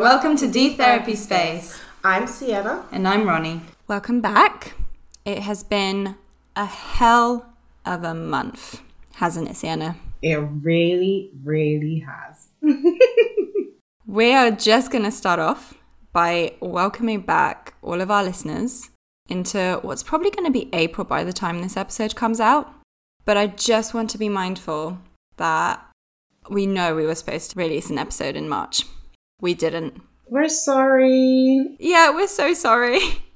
welcome to D Therapy Space. I'm Sienna. And I'm Ronnie. Welcome back. It has been a hell of a month, hasn't it, Sienna? It really, really has. we are just going to start off by welcoming back all of our listeners into what's probably going to be April by the time this episode comes out. But I just want to be mindful that we know we were supposed to release an episode in March. We didn't. We're sorry. Yeah, we're so sorry.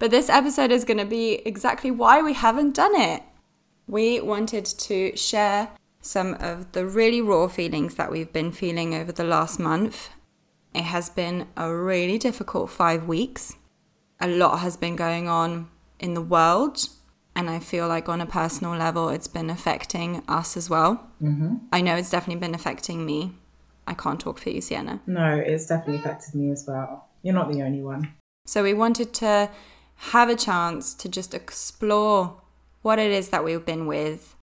But this episode is going to be exactly why we haven't done it. We wanted to share some of the really raw feelings that we've been feeling over the last month. It has been a really difficult five weeks. A lot has been going on in the world, and I feel like on a personal level, it's been affecting us as well. Mm-hmm. I know it's definitely been affecting me. I can't talk for you, Sienna. No, it's definitely affected me as well. You're not the only one. So we wanted to have a chance to just explore what it is that we've been with,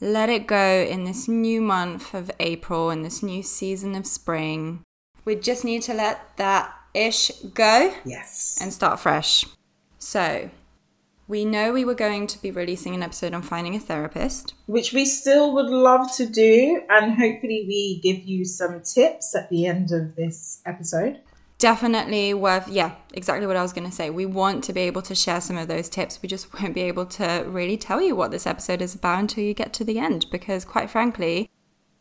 let it go in this new month of April, in this new season of spring. We just need to let that ish go. Yes. And start fresh. So, we know we were going to be releasing an episode on finding a therapist, which we still would love to do. And hopefully, we give you some tips at the end of this episode. Definitely worth, yeah, exactly what I was going to say. We want to be able to share some of those tips. We just won't be able to really tell you what this episode is about until you get to the end, because quite frankly,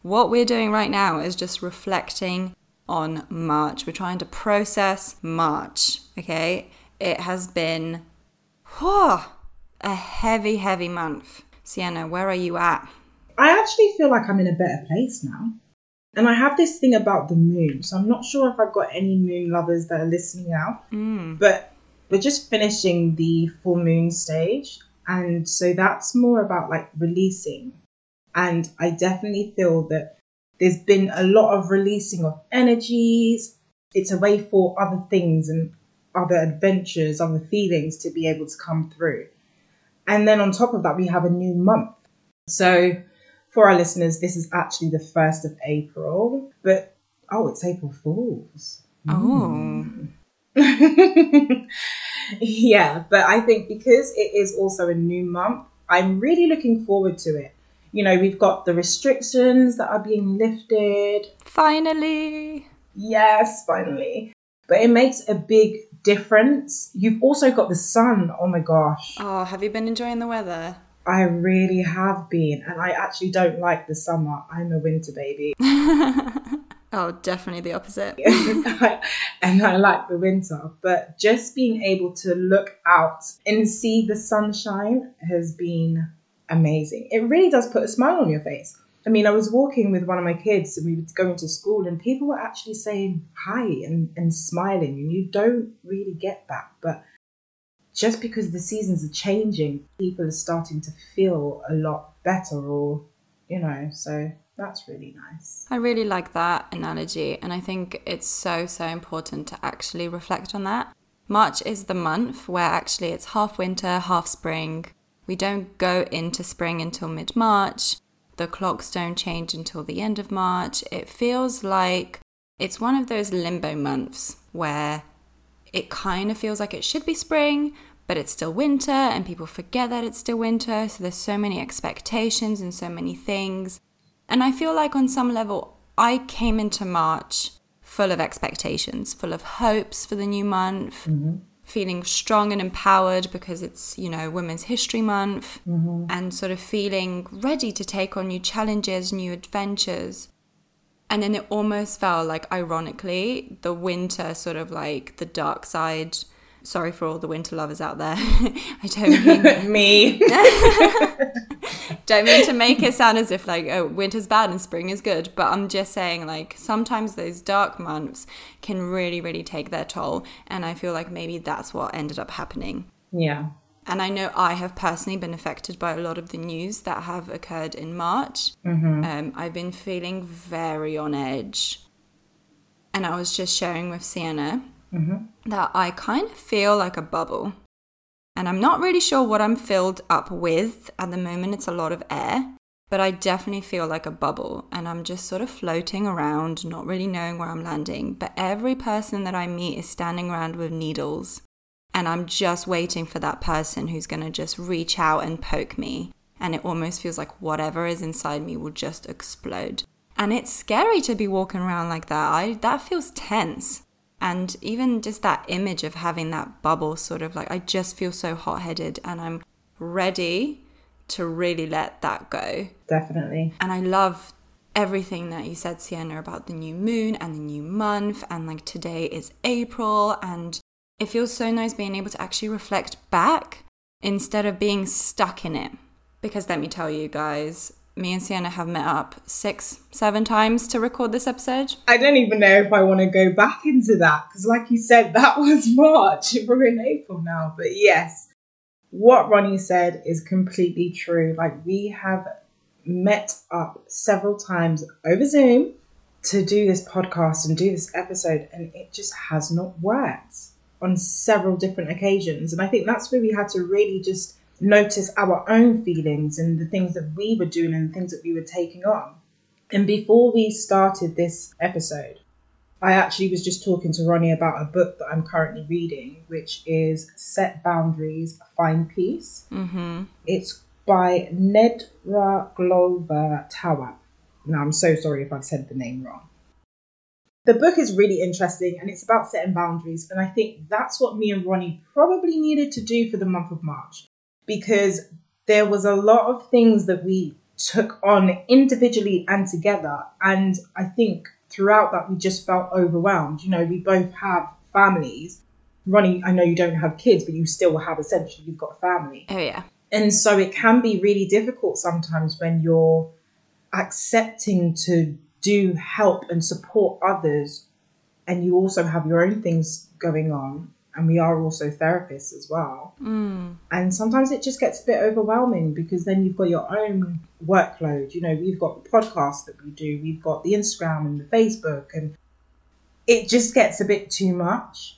what we're doing right now is just reflecting on March. We're trying to process March, okay? It has been Whew, a heavy, heavy month. Sienna, where are you at? I actually feel like I'm in a better place now. And I have this thing about the moon. So I'm not sure if I've got any moon lovers that are listening out. Mm. But we're just finishing the full moon stage. And so that's more about like releasing. And I definitely feel that there's been a lot of releasing of energies. It's a way for other things and other adventures, other feelings to be able to come through. And then on top of that, we have a new month. So for our listeners, this is actually the 1st of April, but oh, it's April Fools. Oh. Mm. yeah, but I think because it is also a new month, I'm really looking forward to it. You know, we've got the restrictions that are being lifted. Finally. Yes, finally. But it makes a big difference. You've also got the sun. Oh my gosh. Oh, have you been enjoying the weather? I really have been, and I actually don't like the summer. I'm a winter baby. oh, definitely the opposite. and I like the winter, but just being able to look out and see the sunshine has been amazing. It really does put a smile on your face. I mean, I was walking with one of my kids and we were going to school, and people were actually saying hi and, and smiling. And you don't really get that. But just because the seasons are changing, people are starting to feel a lot better, or, you know, so that's really nice. I really like that analogy. And I think it's so, so important to actually reflect on that. March is the month where actually it's half winter, half spring. We don't go into spring until mid March the clocks don't change until the end of March. It feels like it's one of those limbo months where it kind of feels like it should be spring, but it's still winter, and people forget that it's still winter. So there's so many expectations and so many things. And I feel like on some level, I came into March full of expectations, full of hopes for the new month. Mm-hmm feeling strong and empowered because it's, you know, Women's History Month mm-hmm. and sort of feeling ready to take on new challenges, new adventures. And then it almost felt like, ironically, the winter, sort of like the dark side sorry for all the winter lovers out there. I don't mean me. don't mean to make it sound as if like oh winter's bad and spring is good, but I'm just saying like sometimes those dark months can really really take their toll, and I feel like maybe that's what ended up happening. Yeah. And I know I have personally been affected by a lot of the news that have occurred in March. Mm-hmm. Um, I've been feeling very on edge. And I was just sharing with Sienna mm-hmm. That I kind of feel like a bubble. And I'm not really sure what I'm filled up with. At the moment, it's a lot of air. but I definitely feel like a bubble and I'm just sort of floating around, not really knowing where I'm landing. But every person that I meet is standing around with needles, and I'm just waiting for that person who's gonna just reach out and poke me. And it almost feels like whatever is inside me will just explode. And it's scary to be walking around like that. I that feels tense. And even just that image of having that bubble sort of like I just feel so hot-headed and I'm ready to really let that go. Definitely. And I love everything that you said, Sienna, about the new moon and the new month. And like today is April. And it feels so nice being able to actually reflect back instead of being stuck in it. Because let me tell you guys, me and Sienna have met up six, seven times to record this episode. I don't even know if I want to go back into that because, like you said, that was March. We're in April now. But yes, what Ronnie said is completely true. Like, we have met up several times over Zoom to do this podcast and do this episode, and it just has not worked on several different occasions. And I think that's where we had to really just notice our own feelings and the things that we were doing and the things that we were taking on. And before we started this episode, I actually was just talking to Ronnie about a book that I'm currently reading, which is Set Boundaries, Find Peace. Mm-hmm. It's by Nedra Glover Tower. Now, I'm so sorry if I've said the name wrong. The book is really interesting and it's about setting boundaries. And I think that's what me and Ronnie probably needed to do for the month of March because there was a lot of things that we took on individually and together. And I think throughout that, we just felt overwhelmed. You know, we both have families. Ronnie, I know you don't have kids, but you still have essentially, you've got a family. Oh, yeah. And so it can be really difficult sometimes when you're accepting to do help and support others and you also have your own things going on and we are also therapists as well. Mm. And sometimes it just gets a bit overwhelming because then you've got your own workload. You know, we've got the podcast that we do, we've got the Instagram and the Facebook, and it just gets a bit too much.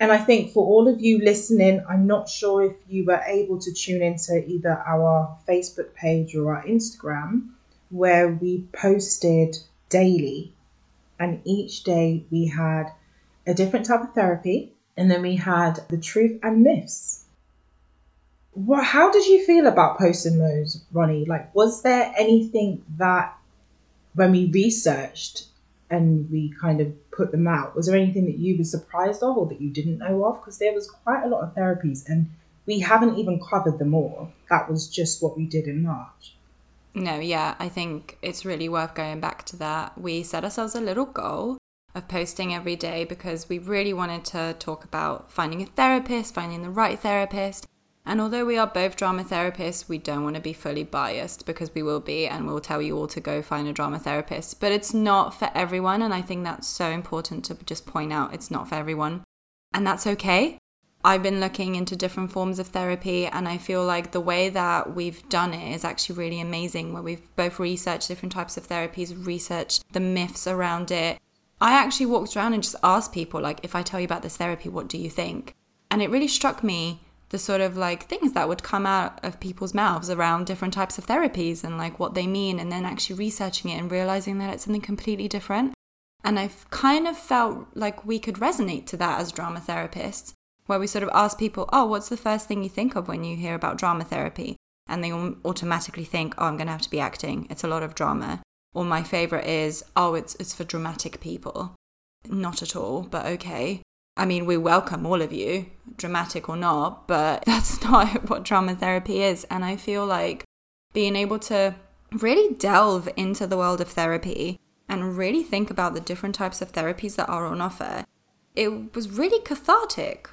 And I think for all of you listening, I'm not sure if you were able to tune into either our Facebook page or our Instagram, where we posted daily. And each day we had a different type of therapy and then we had the truth and myths. What? How did you feel about posting those, Ronnie? Like, was there anything that when we researched and we kind of put them out, was there anything that you were surprised of or that you didn't know of? Because there was quite a lot of therapies and we haven't even covered them all. That was just what we did in March. No, yeah, I think it's really worth going back to that. We set ourselves a little goal of posting every day because we really wanted to talk about finding a therapist, finding the right therapist. And although we are both drama therapists, we don't want to be fully biased because we will be, and we'll tell you all to go find a drama therapist. But it's not for everyone, and I think that's so important to just point out it's not for everyone. And that's okay. I've been looking into different forms of therapy, and I feel like the way that we've done it is actually really amazing, where we've both researched different types of therapies, researched the myths around it, I actually walked around and just asked people, like, if I tell you about this therapy, what do you think? And it really struck me the sort of like things that would come out of people's mouths around different types of therapies and like what they mean, and then actually researching it and realizing that it's something completely different. And I've kind of felt like we could resonate to that as drama therapists, where we sort of ask people, oh, what's the first thing you think of when you hear about drama therapy? And they automatically think, oh, I'm going to have to be acting. It's a lot of drama. Or my favorite is, oh, it's it's for dramatic people. Not at all, but okay. I mean, we welcome all of you, dramatic or not, but that's not what drama therapy is. And I feel like being able to really delve into the world of therapy and really think about the different types of therapies that are on offer, it was really cathartic.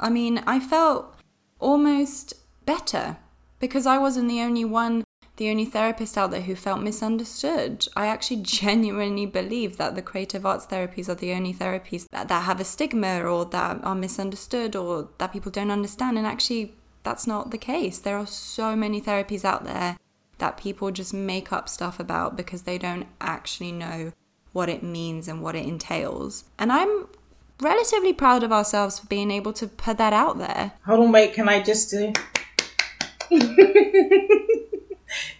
I mean, I felt almost better because I wasn't the only one the only therapist out there who felt misunderstood. I actually genuinely believe that the creative arts therapies are the only therapies that, that have a stigma or that are misunderstood or that people don't understand. And actually, that's not the case. There are so many therapies out there that people just make up stuff about because they don't actually know what it means and what it entails. And I'm relatively proud of ourselves for being able to put that out there. Hold on, wait, can I just do.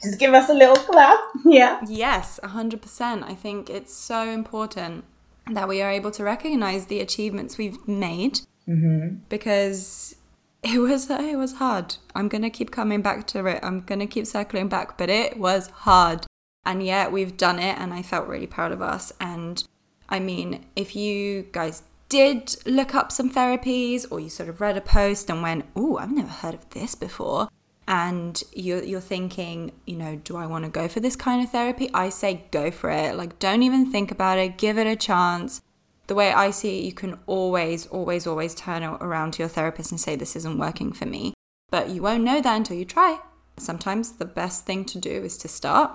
Just give us a little clap. Yeah. Yes, 100%. I think it's so important that we are able to recognize the achievements we've made Mm-hmm. because it was it was hard. I'm going to keep coming back to it. I'm going to keep circling back, but it was hard. And yet we've done it and I felt really proud of us and I mean, if you guys did look up some therapies or you sort of read a post and went, "Oh, I've never heard of this before." And you're, you're thinking, you know, do I want to go for this kind of therapy? I say go for it. Like, don't even think about it. Give it a chance the way I see it, you can always, always, always turn around to your therapist and say, This isn't working for me. But you won't know that until you try. Sometimes the best thing to do is to start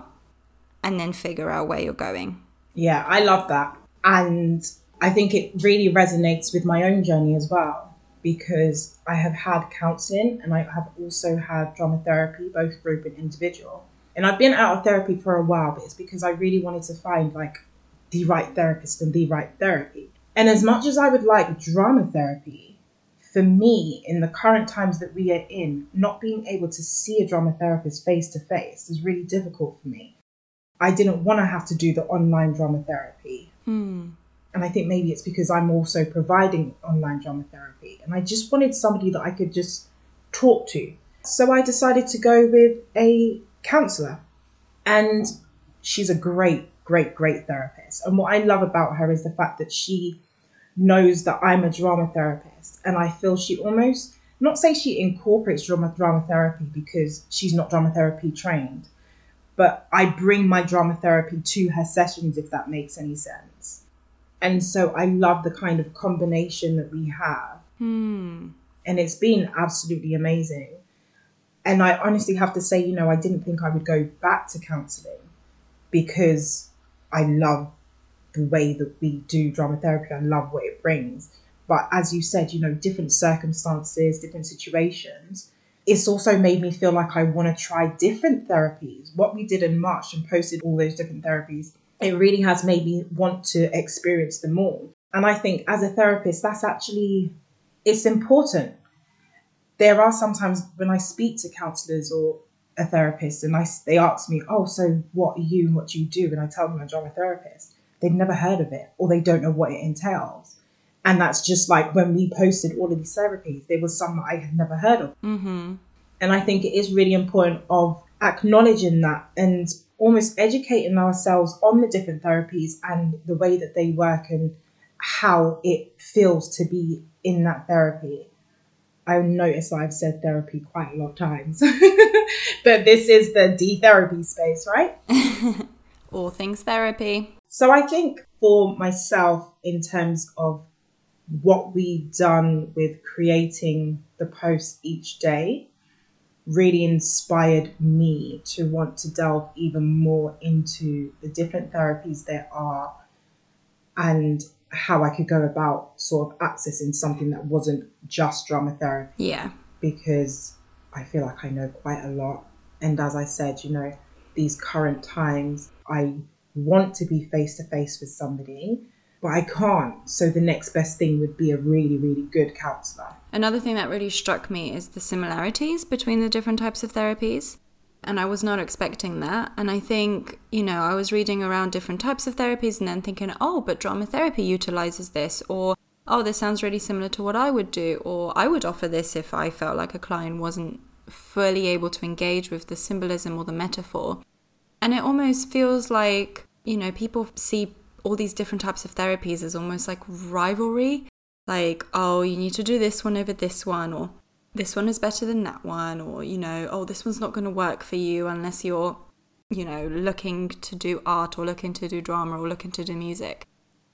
and then figure out where you're going. Yeah, I love that. And I think it really resonates with my own journey as well because I have had counseling and I have also had drama therapy, both group and individual. And I've been out of therapy for a while, but it's because I really wanted to find like the right therapist and the right therapy. And as much as I would like drama therapy, for me, in the current times that we are in, not being able to see a drama therapist face to face is really difficult for me. I didn't want to have to do the online drama therapy. Hmm. And I think maybe it's because I'm also providing online drama therapy. And I just wanted somebody that I could just talk to. So I decided to go with a counselor. And she's a great, great, great therapist. And what I love about her is the fact that she knows that I'm a drama therapist. And I feel she almost, not say she incorporates drama, drama therapy because she's not drama therapy trained, but I bring my drama therapy to her sessions, if that makes any sense. And so I love the kind of combination that we have. Hmm. And it's been absolutely amazing. And I honestly have to say, you know, I didn't think I would go back to counseling because I love the way that we do drama therapy. I love what it brings. But as you said, you know, different circumstances, different situations, it's also made me feel like I want to try different therapies. What we did in March and posted all those different therapies, it really has made me want to experience them all. And I think as a therapist, that's actually it's important. There are sometimes when I speak to counselors or a therapist and I, they ask me, oh, so what are you and what do you do? And I tell them I'm a drama therapist. They've never heard of it or they don't know what it entails. And that's just like when we posted all of these therapies, there was some that I had never heard of. Mm-hmm. And I think it is really important of acknowledging that and almost educating ourselves on the different therapies and the way that they work and how it feels to be in that therapy. I notice I've said therapy quite a lot of times, but this is the D therapy space, right? All things therapy. So I think for myself, in terms of what we've done with creating the post each day, really inspired me to want to delve even more into the different therapies there are and how I could go about sort of accessing something that wasn't just drama therapy Yeah. because I feel like I know quite a lot. And as I said, you know, these current times, I want to be face to face with somebody, but I can't. So the next best thing would be a really, really good counselor. Another thing that really struck me is the similarities between the different types of therapies. And I was not expecting that. And I think, you know, I was reading around different types of therapies and then thinking, oh, but drama therapy utilizes this, or oh, this sounds really similar to what I would do, or I would offer this if I felt like a client wasn't fully able to engage with the symbolism or the metaphor. And it almost feels like, you know, people see all these different types of therapies as almost like rivalry. Like, oh, you need to do this one over this one, or this one is better than that one, or, you know, oh, this one's not going to work for you unless you're, you know, looking to do art or looking to do drama or looking to do music.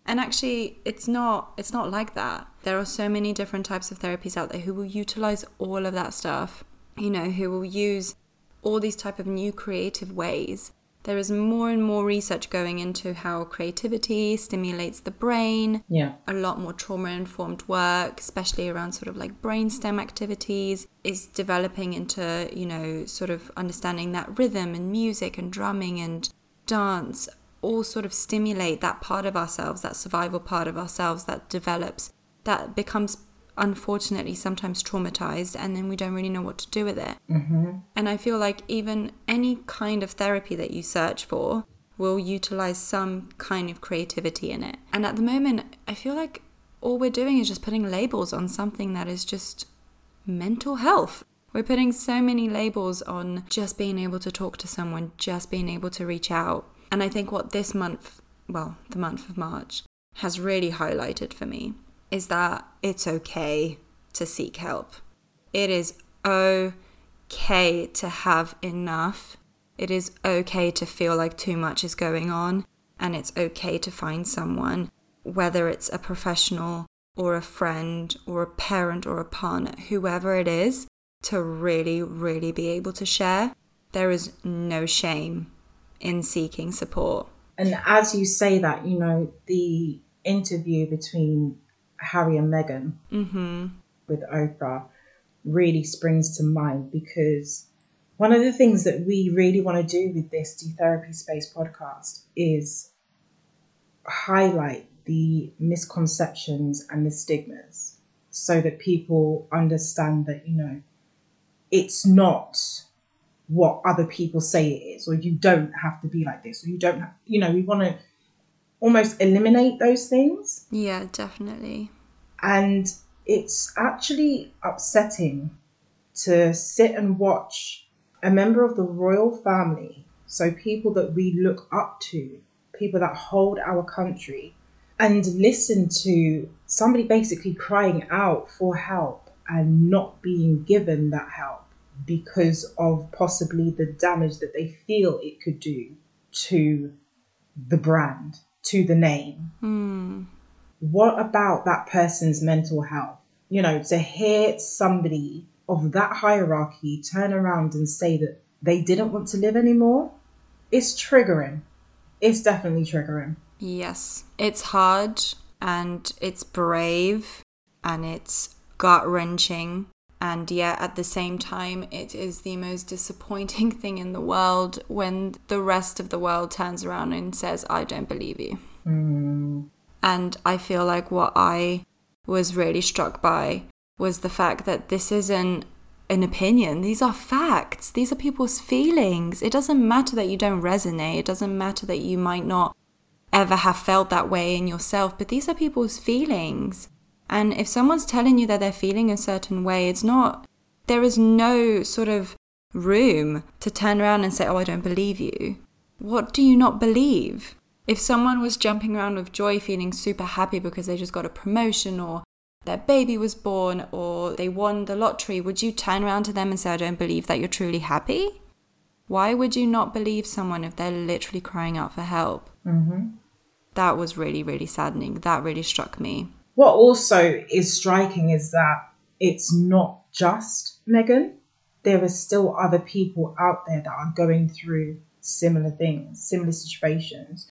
And actually, it's not it's not like that. There are so many different types of therapies out there who will utilize all of that stuff. You know, who will use all these type of new creative ways. There is more and more research going into how creativity stimulates the brain. Yeah. A lot more trauma informed work, especially around sort of like brainstem activities, is developing into, you know, sort of understanding that rhythm and music and drumming and dance all sort of stimulate that part of ourselves, that survival part of ourselves that develops, that becomes unfortunately sometimes traumatized and then we don't really know what to do with it. Mm-hmm. And I feel like even any kind of therapy that you search for will utilize some kind of creativity in it. And at the moment, I feel like all we're doing is just putting labels on something that is just mental health. We're putting so many labels on just being able to talk to someone, just being able to reach out. And I think what this month, well, the month of March, has really highlighted for me is that it's okay to seek help. It is okay to have enough. It is okay to feel like too much is going on. And it's okay to find someone, whether it's a professional or a friend or a parent or a partner, whoever it is, to really, really be able to share. There is no shame in seeking support. And as you say that, you know, the interview between Harry and Meghan Mm-hmm. with Oprah really springs to mind because one of the things that we really want to do with this De Therapy Space podcast is highlight the misconceptions and the stigmas so that people understand that, you know, it's not what other people say it is, or you don't have to be like this, or you don't have, you know, we want to almost eliminate those things. Yeah, definitely. And it's actually upsetting to sit and watch a member of the royal family, so people that we look up to, people that hold our country, and listen to somebody basically crying out for help and not being given that help because of possibly the damage that they feel it could do to the brand, to the name Hmm. what about that person's mental health? You know, to hear somebody of that hierarchy turn around and say that they didn't want to live anymore, it's triggering. It's definitely triggering. Yes. It's hard and it's brave and it's gut wrenching. And yet, at the same time, it is the most disappointing thing in the world when the rest of the world turns around and says, I don't believe you. Mm. And I feel like what I was really struck by was the fact that this isn't an opinion. These are facts. These are people's feelings. It doesn't matter that you don't resonate. It doesn't matter that you might not ever have felt that way in yourself, but these are people's feelings. And if someone's telling you that they're feeling a certain way, it's not, there is no sort of room to turn around and say, Oh, I don't believe you. What do you not believe? If someone was jumping around with joy, feeling super happy because they just got a promotion or their baby was born or they won the lottery, would you turn around to them and say, I don't believe that you're truly happy? Why would you not believe someone if they're literally crying out for help? Mm-hmm. That was really, really saddening. That really struck me. What also is striking is that it's not just Meghan. There are still other people out there that are going through similar things, similar situations,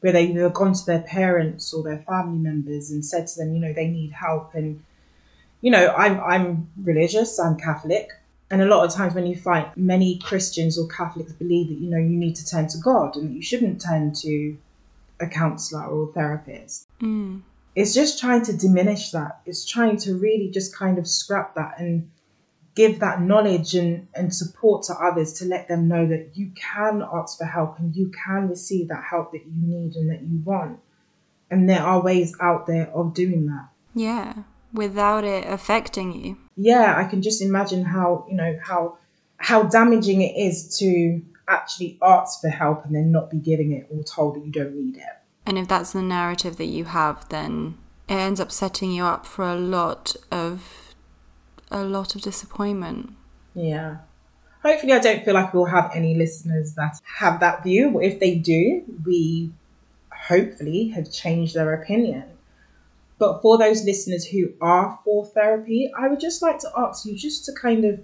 where they've either gone to their parents or their family members and said to them, you know, they need help. And, you know, I'm, I'm religious, I'm Catholic. And a lot of times when you find many Christians or Catholics believe that, you know, you need to turn to God and that you shouldn't turn to a counselor or a therapist Mm. It's just trying to diminish that. It's trying to really just kind of scrap that and give that knowledge and, and support to others to let them know that you can ask for help and you can receive that help that you need and that you want. And there are ways out there of doing that. Yeah, without it affecting you. Yeah, I can just imagine how, you know, how how damaging it is to actually ask for help and then not be giving it or told that you don't need it. And if that's the narrative that you have, then it ends up setting you up for a lot of a lot of disappointment. Yeah. Hopefully, I don't feel like we'll have any listeners that have that view. But if they do, we hopefully have changed their opinion. But for those listeners who are for therapy, I would just like to ask you just to kind of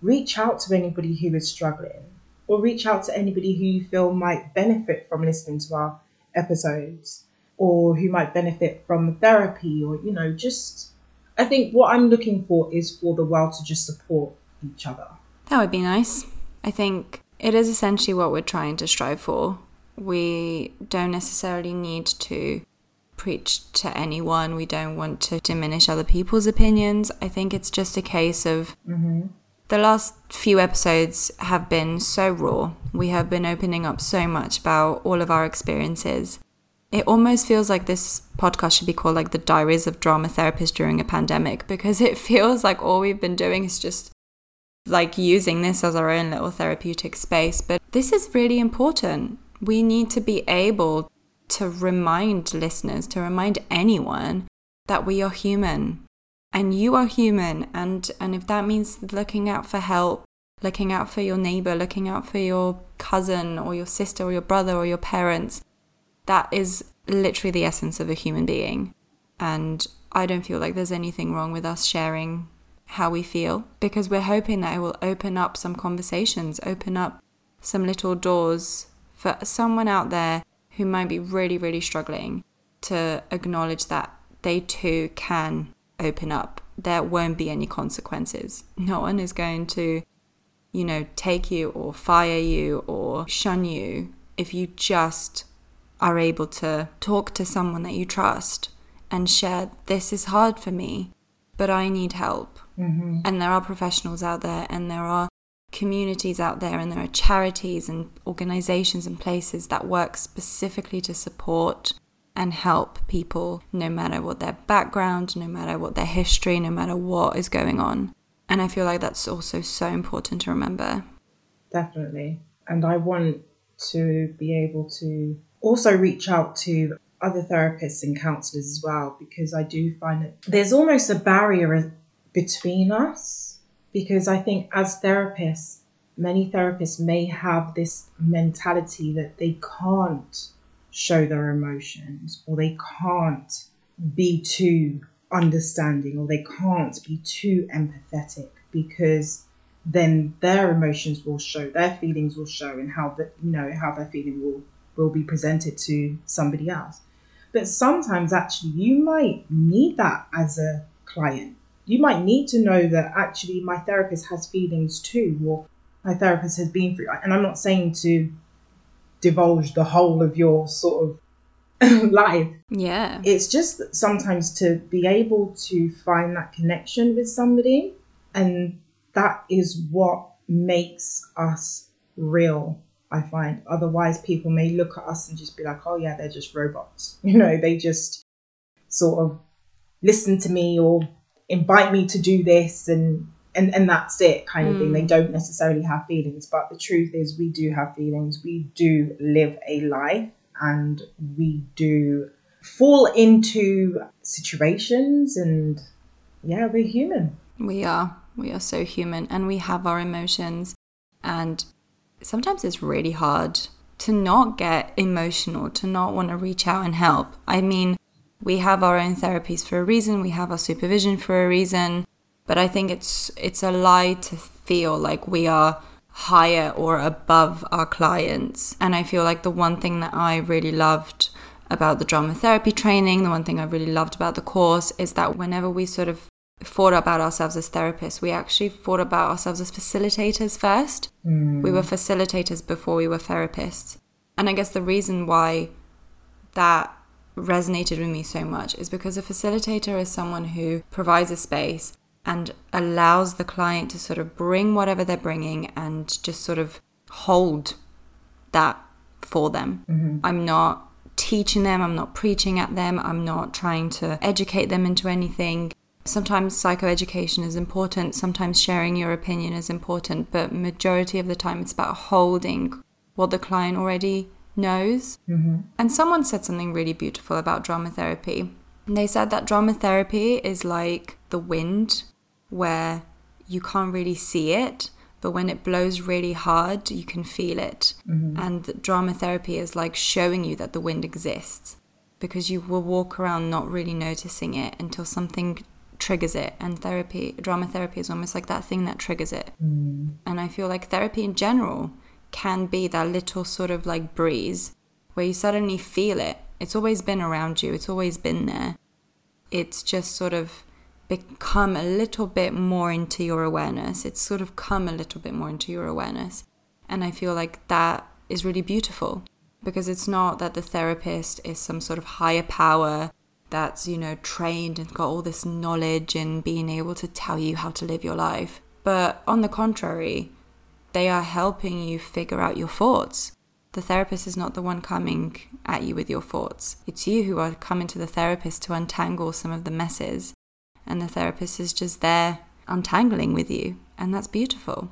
reach out to anybody who is struggling or reach out to anybody who you feel might benefit from listening to our episodes or who might benefit from therapy or, you know, just. I think what I'm looking for is for the world to just support each other. That would be nice. I think it is essentially what we're trying to strive for. We don't necessarily need to preach to anyone. We don't want to diminish other people's opinions. I think it's just a case of mm-hmm. The last few episodes have been so raw. We have been opening up so much about all of our experiences. It almost feels like this podcast should be called like the Diaries of Drama Therapist during a pandemic because it feels like all we've been doing is just like using this as our own little therapeutic space. But this is really important. We need to be able to remind listeners, to remind anyone that we are human and you are human and and if that means looking out for help looking out for your neighbor looking out for your cousin or your sister or your brother or your parents that is literally the essence of a human being. And i don't feel like there's anything wrong with us sharing how we feel because we're hoping that it will open up some conversations open up some little doors for someone out there who might be really really struggling to acknowledge that they too can open up, there won't be any consequences. No one is going to, you know, take you or fire you or shun you if you just are able to talk to someone that you trust and share, this is hard for me, but I need help. Mm-hmm. And there are professionals out there and there are communities out there and there are charities and organizations and places that work specifically to support and help people no matter what their background, no matter what their history, no matter what is going on. And I feel like that's also so important to remember. Definitely. And I want to be able to also reach out to other therapists and counselors as well because I do find that there's almost a barrier between us because I think as therapists, many therapists may have this mentality that they can't show their emotions or they can't be too understanding or they can't be too empathetic because then their emotions will show their feelings will show and how the, you know how their feeling will will be presented to somebody else. But sometimes actually you might need that as a client. You might need to know that actually my therapist has feelings too or my therapist has been through and i'm not saying to divulge the whole of your sort of life. Yeah. It's just sometimes to be able to find that connection with somebody, and that is what makes us real. I find otherwise people may look at us and just be like, oh, yeah, they're just robots. You know, they just sort of listen to me or invite me to do this and and and that's it kind of mm. thing. They hmm. don't necessarily have feelings but the truth is we do have feelings. We do live a life and we do fall into situations and yeah we're human. We are. We are so human and we have our emotions. And sometimes it's really hard to not get emotional to not want to reach out and help. I mean we have our own therapies for a reason. We have our supervision for a reason but I think it's it's a lie to feel like we are higher or above our clients. And I feel like the one thing that I really loved about the drama therapy training, the one thing I really loved about the course is that whenever we sort of thought about ourselves as therapists, we actually thought about ourselves as facilitators first. Mm. We were facilitators before we were therapists. And I guess the reason why that resonated with me so much is because a facilitator is someone who provides a space and allows the client to sort of bring whatever they're bringing and just sort of hold that for them. Mm-hmm. I'm not teaching them, I'm not preaching at them, I'm not trying to educate them into anything. Sometimes psychoeducation is important, sometimes sharing your opinion is important, but majority of the time it's about holding what the client already knows. Mm-hmm. And someone said something really beautiful about drama therapy. They said that drama therapy is like the wind where you can't really see it, but when it blows really hard, you can feel it. Mm-hmm. And drama therapy is like showing you that the wind exists because you will walk around not really noticing it until something triggers it. And therapy, drama therapy is almost like that thing that triggers it. Mm. And I feel like therapy in general can be that little sort of like breeze where you suddenly feel it. It's always been around you, it's always been there. It's just sort of become a little bit more into your awareness. It's sort of come a little bit more into your awareness. And I feel like that is really beautiful because it's not that the therapist is some sort of higher power that's, you know, trained and got all this knowledge and being able to tell you how to live your life. But on the contrary, they are helping you figure out your thoughts. The therapist is not the one coming at you with your thoughts. It's you who are coming to the therapist to untangle some of the messes. And the therapist is just there untangling with you. And that's beautiful.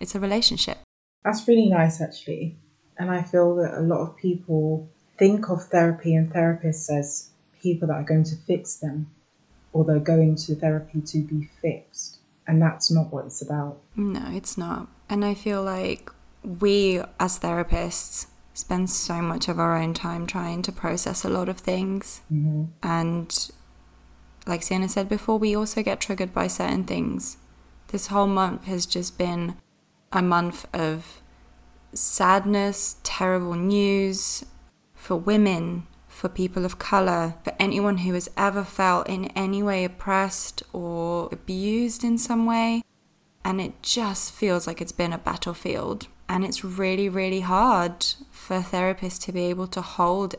It's a relationship. That's really nice, actually. And I feel that a lot of people think of therapy and therapists as people that are going to fix them or they're going to therapy to be fixed. And that's not what it's about. No, it's not. And I feel like we as therapists spend so much of our own time trying to process a lot of things. Mm-hmm. And like Sienna said before, we also get triggered by certain things. This whole month has just been a month of sadness, terrible news for women, for people of color, for anyone who has ever felt in any way oppressed or abused in some way. And it just feels like it's been a battlefield. And it's really, really hard for therapists to be able to hold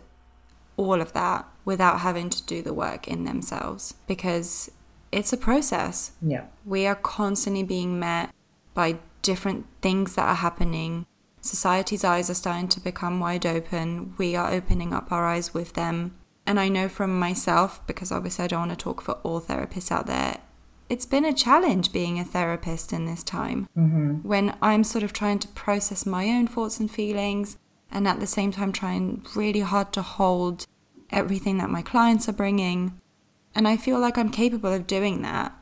all of that without having to do the work in themselves because it's a process. Yeah. We are constantly being met by different things that are happening. Society's eyes are starting to become wide open. We are opening up our eyes with them. And I know from myself, because obviously I don't want to talk for all therapists out there, it's been a challenge being a therapist in this time Mm-hmm. when I'm sort of trying to process my own thoughts and feelings and at the same time trying really hard to hold everything that my clients are bringing. And I feel like I'm capable of doing that,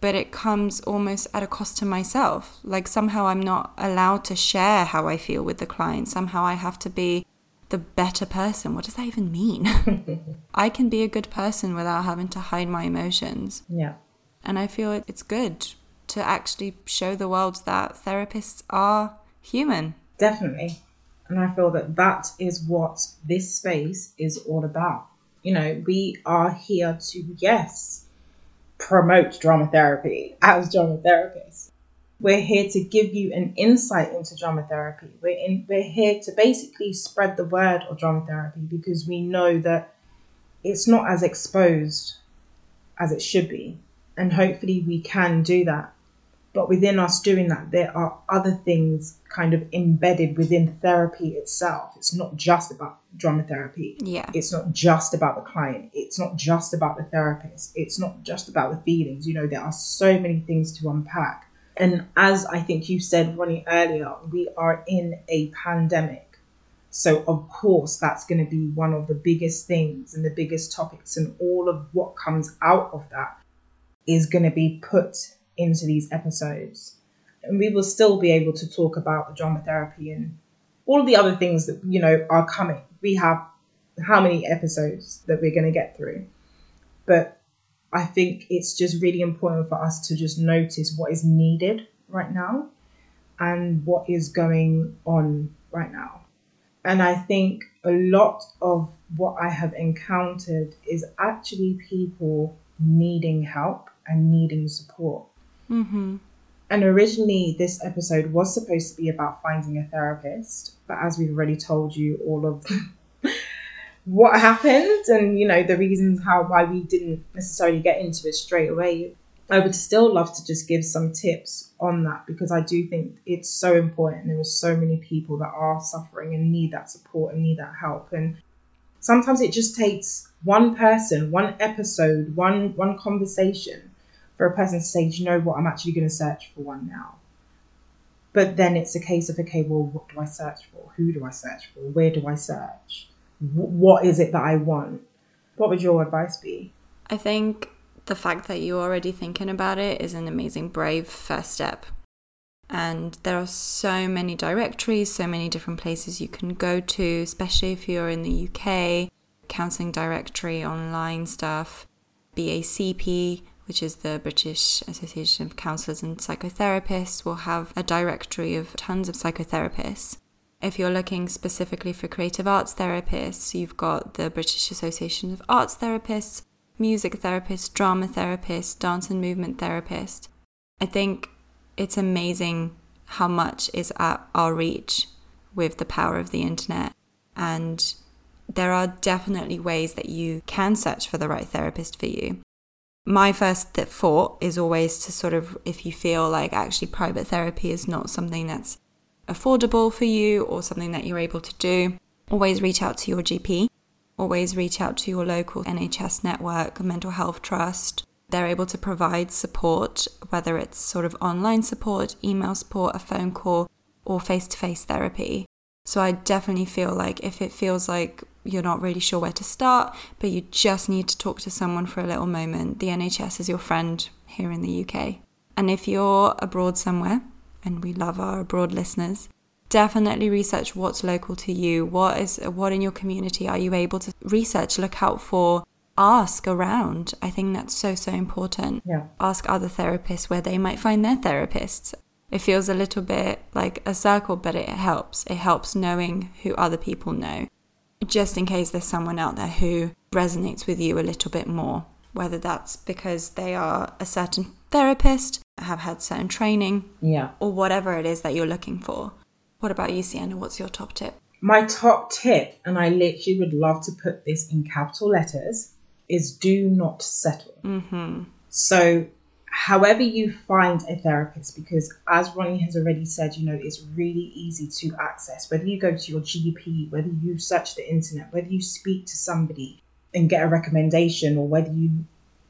but it comes almost at a cost to myself. Like somehow I'm not allowed to share how I feel with the client. Somehow I have to be the better person. What does that even mean? I can be a good person without having to hide my emotions. Yeah. And I feel it's good to actually show the world that therapists are human. Definitely. And I feel that that is what this space is all about. You know, we are here to, yes, promote drama therapy as drama therapists. We're here to give you an insight into drama therapy. We're, in, we're here to basically spread the word of drama therapy because we know that it's not as exposed as it should be. And hopefully we can do that but within us doing that, there are other things kind of embedded within therapy itself. It's not just about drama therapy. Yeah. It's not just about the client. It's not just about the therapist. It's not just about the feelings. You know, there are so many things to unpack. And as I think you said, Ronnie, earlier, we are in a pandemic. So, of course, that's going to be one of the biggest things and the biggest topics, and all of what comes out of that is going to be put into these episodes. And we will still be able to talk about the drama therapy and all the other things that, you know, are coming. We have how many episodes that we're going to get through. But I think it's just really important for us to just notice what is needed right now and what is going on right now. And I think a lot of what I have encountered is actually people needing help and needing support. Mm-hmm. And originally, this episode was supposed to be about finding a therapist, but as we've already told you, all of what happened and you know the reasons how why we didn't necessarily get into it straight away. I would still love to just give some tips on that because I do think it's so important. There are so many people that are suffering and need that support and need that help, and sometimes it just takes one person, one episode, one one conversation for a person to say, Do you know what, I'm actually going to search for one now. But then it's a case of, okay, well, what do I search for? Who do I search for? Where do I search? Wh- What is it that I want? What would your advice be? I think the fact that you're already thinking about it is an amazing, brave first step. And there are so many directories, so many different places you can go to, especially if you're in the UK, counselling directory, online stuff, BACP, which is the British Association of Counsellors and Psychotherapists, will have a directory of tons of psychotherapists. If you're looking specifically for creative arts therapists, you've got the British Association of Arts Therapists, music therapists, drama therapists, dance and movement therapists. I think it's amazing how much is at our reach with the power of the internet. And there are definitely ways that you can search for the right therapist for you. My first thought is always to sort of, if you feel like actually private therapy is not something that's affordable for you or something that you're able to do, always reach out to your GP. Always reach out to your local NHS network, mental health trust. They're able to provide support, whether it's sort of online support, email support, a phone call, or face to face therapy. So I definitely feel like if it feels like you're not really sure where to start, but you just need to talk to someone for a little moment, the NHS is your friend here in the UK. And if you're abroad somewhere, and we love our abroad listeners, definitely research what's local to you. What is what in your community are you able to research, look out for, ask around. I think that's so so important. Yeah. Ask other therapists where they might find their therapists. It feels a little bit like a circle, but it helps. It helps knowing who other people know just in case there's someone out there who resonates with you a little bit more, whether that's because they are a certain therapist, have had certain training, Yeah. or whatever it is that you're looking for. What about you, Sienna? What's your top tip? My top tip, and I literally would love to put this in capital letters, is do not settle. Mm-hmm. So, however you find a therapist, because as Ronnie has already said, you know, it's really easy to access. Whether you go to your GP, whether you search the internet, whether you speak to somebody and get a recommendation, or whether you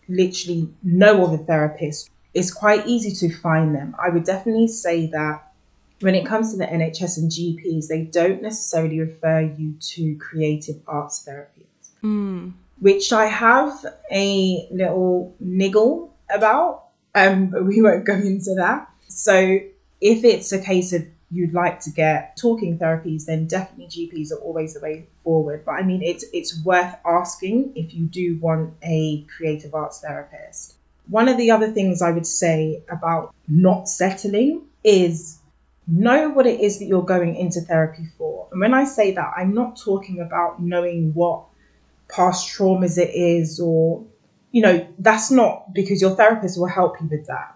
literally know of a therapist, it's quite easy to find them. I would definitely say that when it comes to the NHS and GPs, they don't necessarily refer you to creative arts therapies Mm. which I have a little niggle about, um, but we won't go into that. So, if it's a case of you'd like to get talking therapies, then definitely GPs are always the way forward. But I mean, it's it's worth asking if you do want a creative arts therapist. One of the other things I would say about not settling is know what it is that you're going into therapy for. And when I say that, I'm not talking about knowing what past traumas it is or you know that's not because your therapist will help you with that.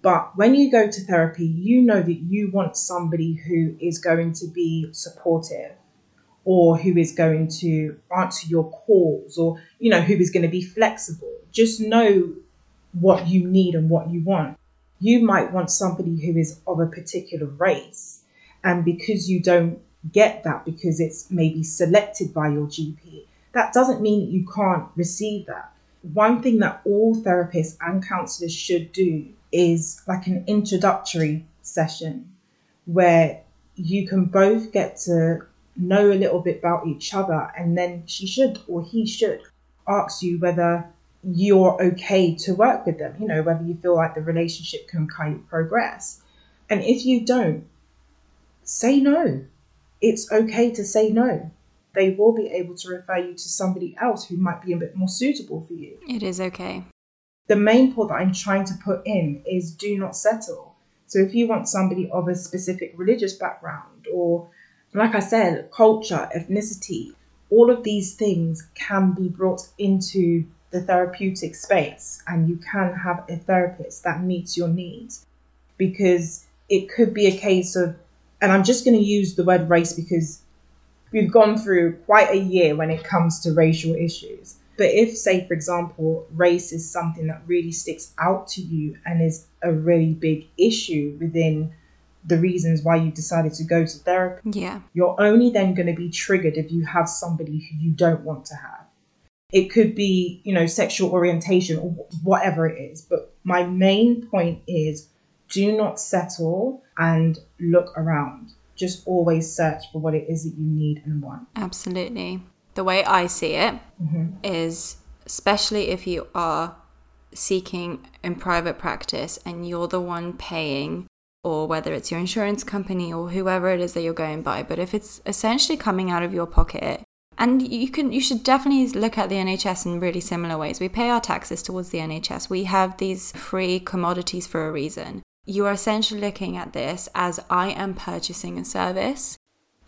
But when you go to therapy you know that you want somebody who is going to be supportive or who is going to answer your calls or you know who is going to be flexible. Just know what you need and what you want. You might want somebody who is of a particular race and because you don't get that because it's maybe selected by your GP that doesn't mean that you can't receive that. One thing that all therapists and counselors should do is like an introductory session where you can both get to know a little bit about each other, and then she should or he should ask you whether you're okay to work with them, you know, whether you feel like the relationship can kind of progress. And if you don't, say no. It's okay to say no they will be able to refer you to somebody else who might be a bit more suitable for you. It is okay. The main point that I'm trying to put in is do not settle. So if you want somebody of a specific religious background or like I said, culture, ethnicity, all of these things can be brought into the therapeutic space and you can have a therapist that meets your needs because it could be a case of and I'm just going to use the word race because we've gone through quite a year when it comes to racial issues. But if, say, for example, race is something that really sticks out to you and is a really big issue within the reasons why you decided to go to therapy, Yeah. you're only then going to be triggered if you have somebody who you don't want to have. It could be, you know, sexual orientation or whatever it is. But my main point is do not settle and look around just always search for what it is that you need and want. Absolutely. The way I see it is, Mm-hmm. especially if you are seeking in private practice and you're the one paying, or whether it's your insurance company or whoever it is that you're going by, but if it's essentially coming out of your pocket, and you can you should definitely look at the NHS in really similar ways. We pay our taxes towards the NHS. We have these free commodities for a reason. You are essentially looking at this as I am purchasing a service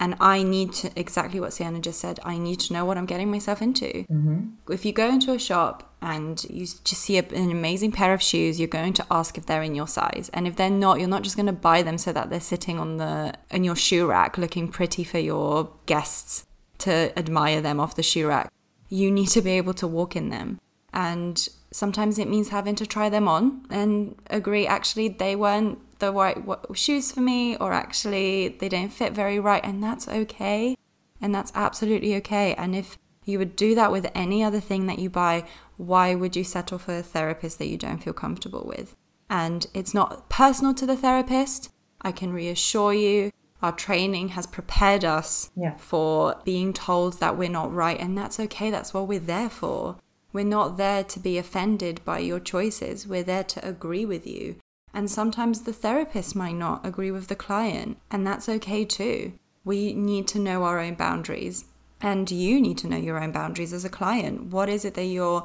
and I need to exactly what Sienna just said. I need to know what I'm getting myself into. Mm-hmm. If you go into a shop and you just see a, an amazing pair of shoes, you're going to ask if they're in your size, and if they're not, you're not just going to buy them so that they're sitting on the in your shoe rack looking pretty for your guests. to admire them off the shoe rack. You need to be able to walk in them. And sometimes it means having to try them on and agree actually they weren't the right shoes for me or actually they don't fit very right and that's okay. And that's absolutely okay. And if you would do that with any other thing that you buy why would you settle for a therapist that you don't feel comfortable with? And it's not personal to the therapist. I can reassure you our training has prepared us Yeah. for being told that we're not right and that's okay. That's what we're there for we're not there to be offended by your choices. We're there to agree with you. And sometimes the therapist might not agree with the client, and that's okay too. We need to know our own boundaries, and you need to know your own boundaries as a client. What is it that you're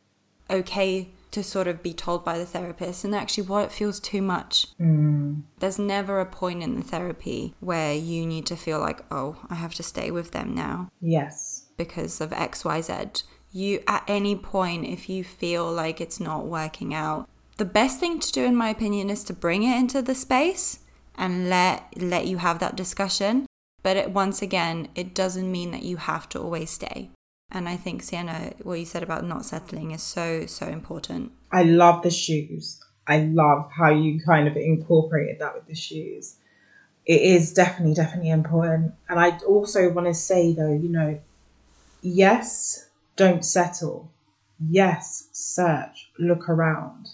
okay to sort of be told by the therapist, and actually what feels too much? Mm. There's never a point in the therapy where you need to feel like, oh, I have to stay with them now Yes. because of XYZ. You, at any point, if you feel like it's not working out, the best thing to do, in my opinion, is to bring it into the space and let let you have that discussion. But it, once again, it doesn't mean that you have to always stay. And I think Sienna, what you said about not settling is so so important. I love the shoes. I love how you kind of incorporated that with the shoes. It is definitely, definitely important. And I also want to say, though, you know, yes, don't settle. Yes, search, look around.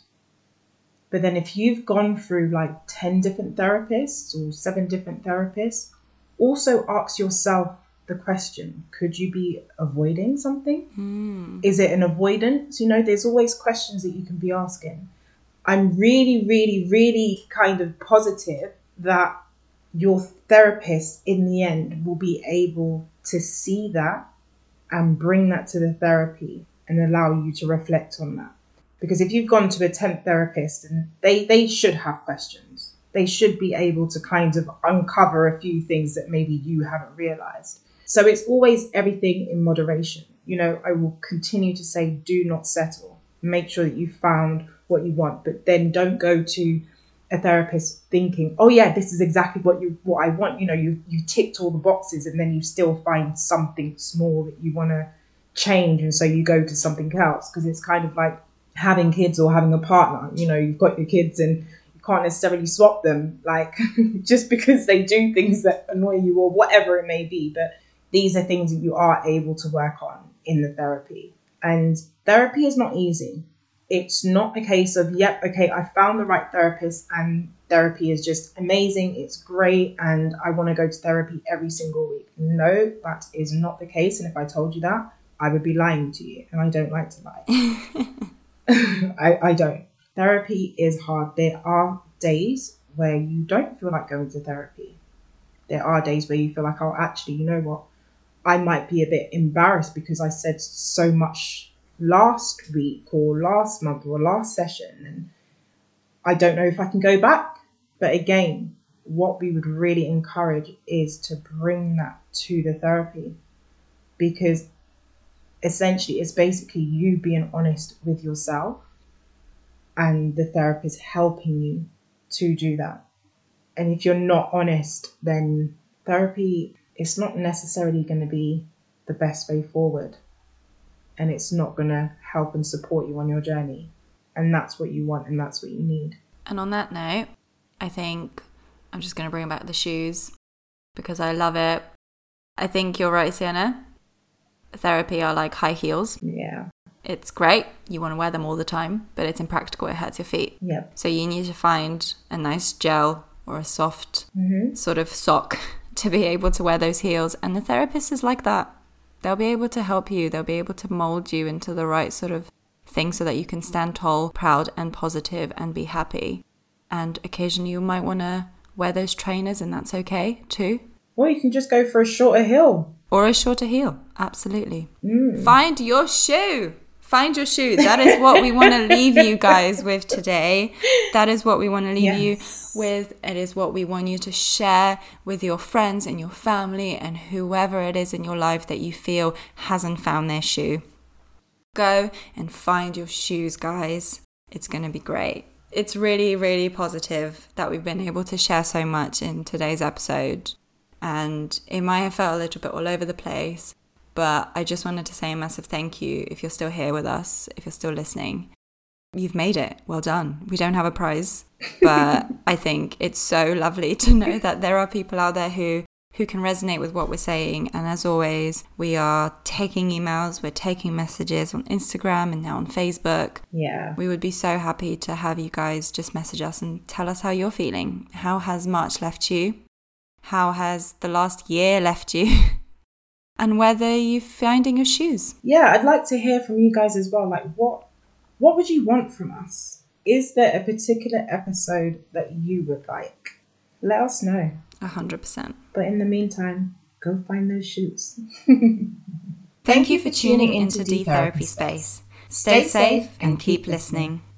But then if you've gone through like 10 different therapists or seven different therapists, also ask yourself the question could you be avoiding something? Hmm. Is it an avoidance? You know, there's always questions that you can be asking. I'm really, really, really kind of positive that your therapist in the end will be able to see that and bring that to the therapy and allow you to reflect on that. Because if you've gone to a 10th therapist and they, they should have questions, they should be able to kind of uncover a few things that maybe you haven't realized. So it's always everything in moderation. You know, I will continue to say do not settle. Make sure that you found what you want, but then don't go to a therapist thinking, "Oh yeah, this is exactly what you what I want." You know, you you ticked all the boxes, and then you still find something small that you want to change, and so you go to something else because it's kind of like having kids or having a partner. You know, you've got your kids and you can't necessarily swap them, like just because they do things that annoy you or whatever it may be. But these are things that you are able to work on in the therapy, and therapy is not easy it's not a case of yep okay i found the right therapist and therapy is just amazing it's great and i want to go to therapy every single week. No that is not the case and if i told you that i would be lying to you and i don't like to lie. I, I don't. Therapy is hard. There are days where you don't feel like going to therapy. There are days where you feel like oh actually you know what? I might be a bit embarrassed because i said so much last week or last month or last session and I don't know if I can go back. But again, what we would really encourage is to bring that to the therapy because essentially it's basically you being honest with yourself and the therapist helping you to do that. And if you're not honest, then therapy is not necessarily going to be the best way forward and it's not going to help and support you on your journey. And that's what you want and that's what you need. And on that note, I think I'm just going to bring back the shoes because I love it. I think you're right, Sienna. Therapy are like high heels. Yeah. It's great. You want to wear them all the time, but it's impractical. It hurts your feet. Yep. So you need to find a nice gel or a soft mm-hmm. sort of sock to be able to wear those heels. And the therapist is like that. They'll be able to help you. They'll be able to mold you into the right sort of thing so that you can stand tall, proud, and positive and be happy. And occasionally you might want to wear those trainers, and that's okay too. Or you can just go for a shorter heel. Or a shorter heel. Absolutely. Mm. Find your shoe. Find your shoe. That is what we want to leave you guys with today. That is what we want to leave Yes. you with. It is what we want you to share with your friends and your family and whoever it is in your life that you feel hasn't found their shoe. Go and find your shoes, guys. It's going to be great. It's really, really positive that we've been able to share so much in today's episode. And it might have felt a little bit all over the place, But I just wanted to say a massive thank you if you're still here with us, if you're still listening. You've made it. Well done. We don't have a prize, but I think it's so lovely to know that there are people out there who who can resonate with what we're saying. And as always, we are taking emails, we're taking messages on Instagram and now on Facebook. Yeah. We would be so happy to have you guys just message us and tell us how you're feeling. How has March left you? How has the last year left you? and whether you're finding your shoes. Yeah, I'd like to hear from you guys as well. Like, what what would you want from us? Is there a particular episode that you would like? Let us know. A hundred percent. But in the meantime, go find those shoes. Thank, you for tuning into D Therapy Space. Stay safe and keep listening.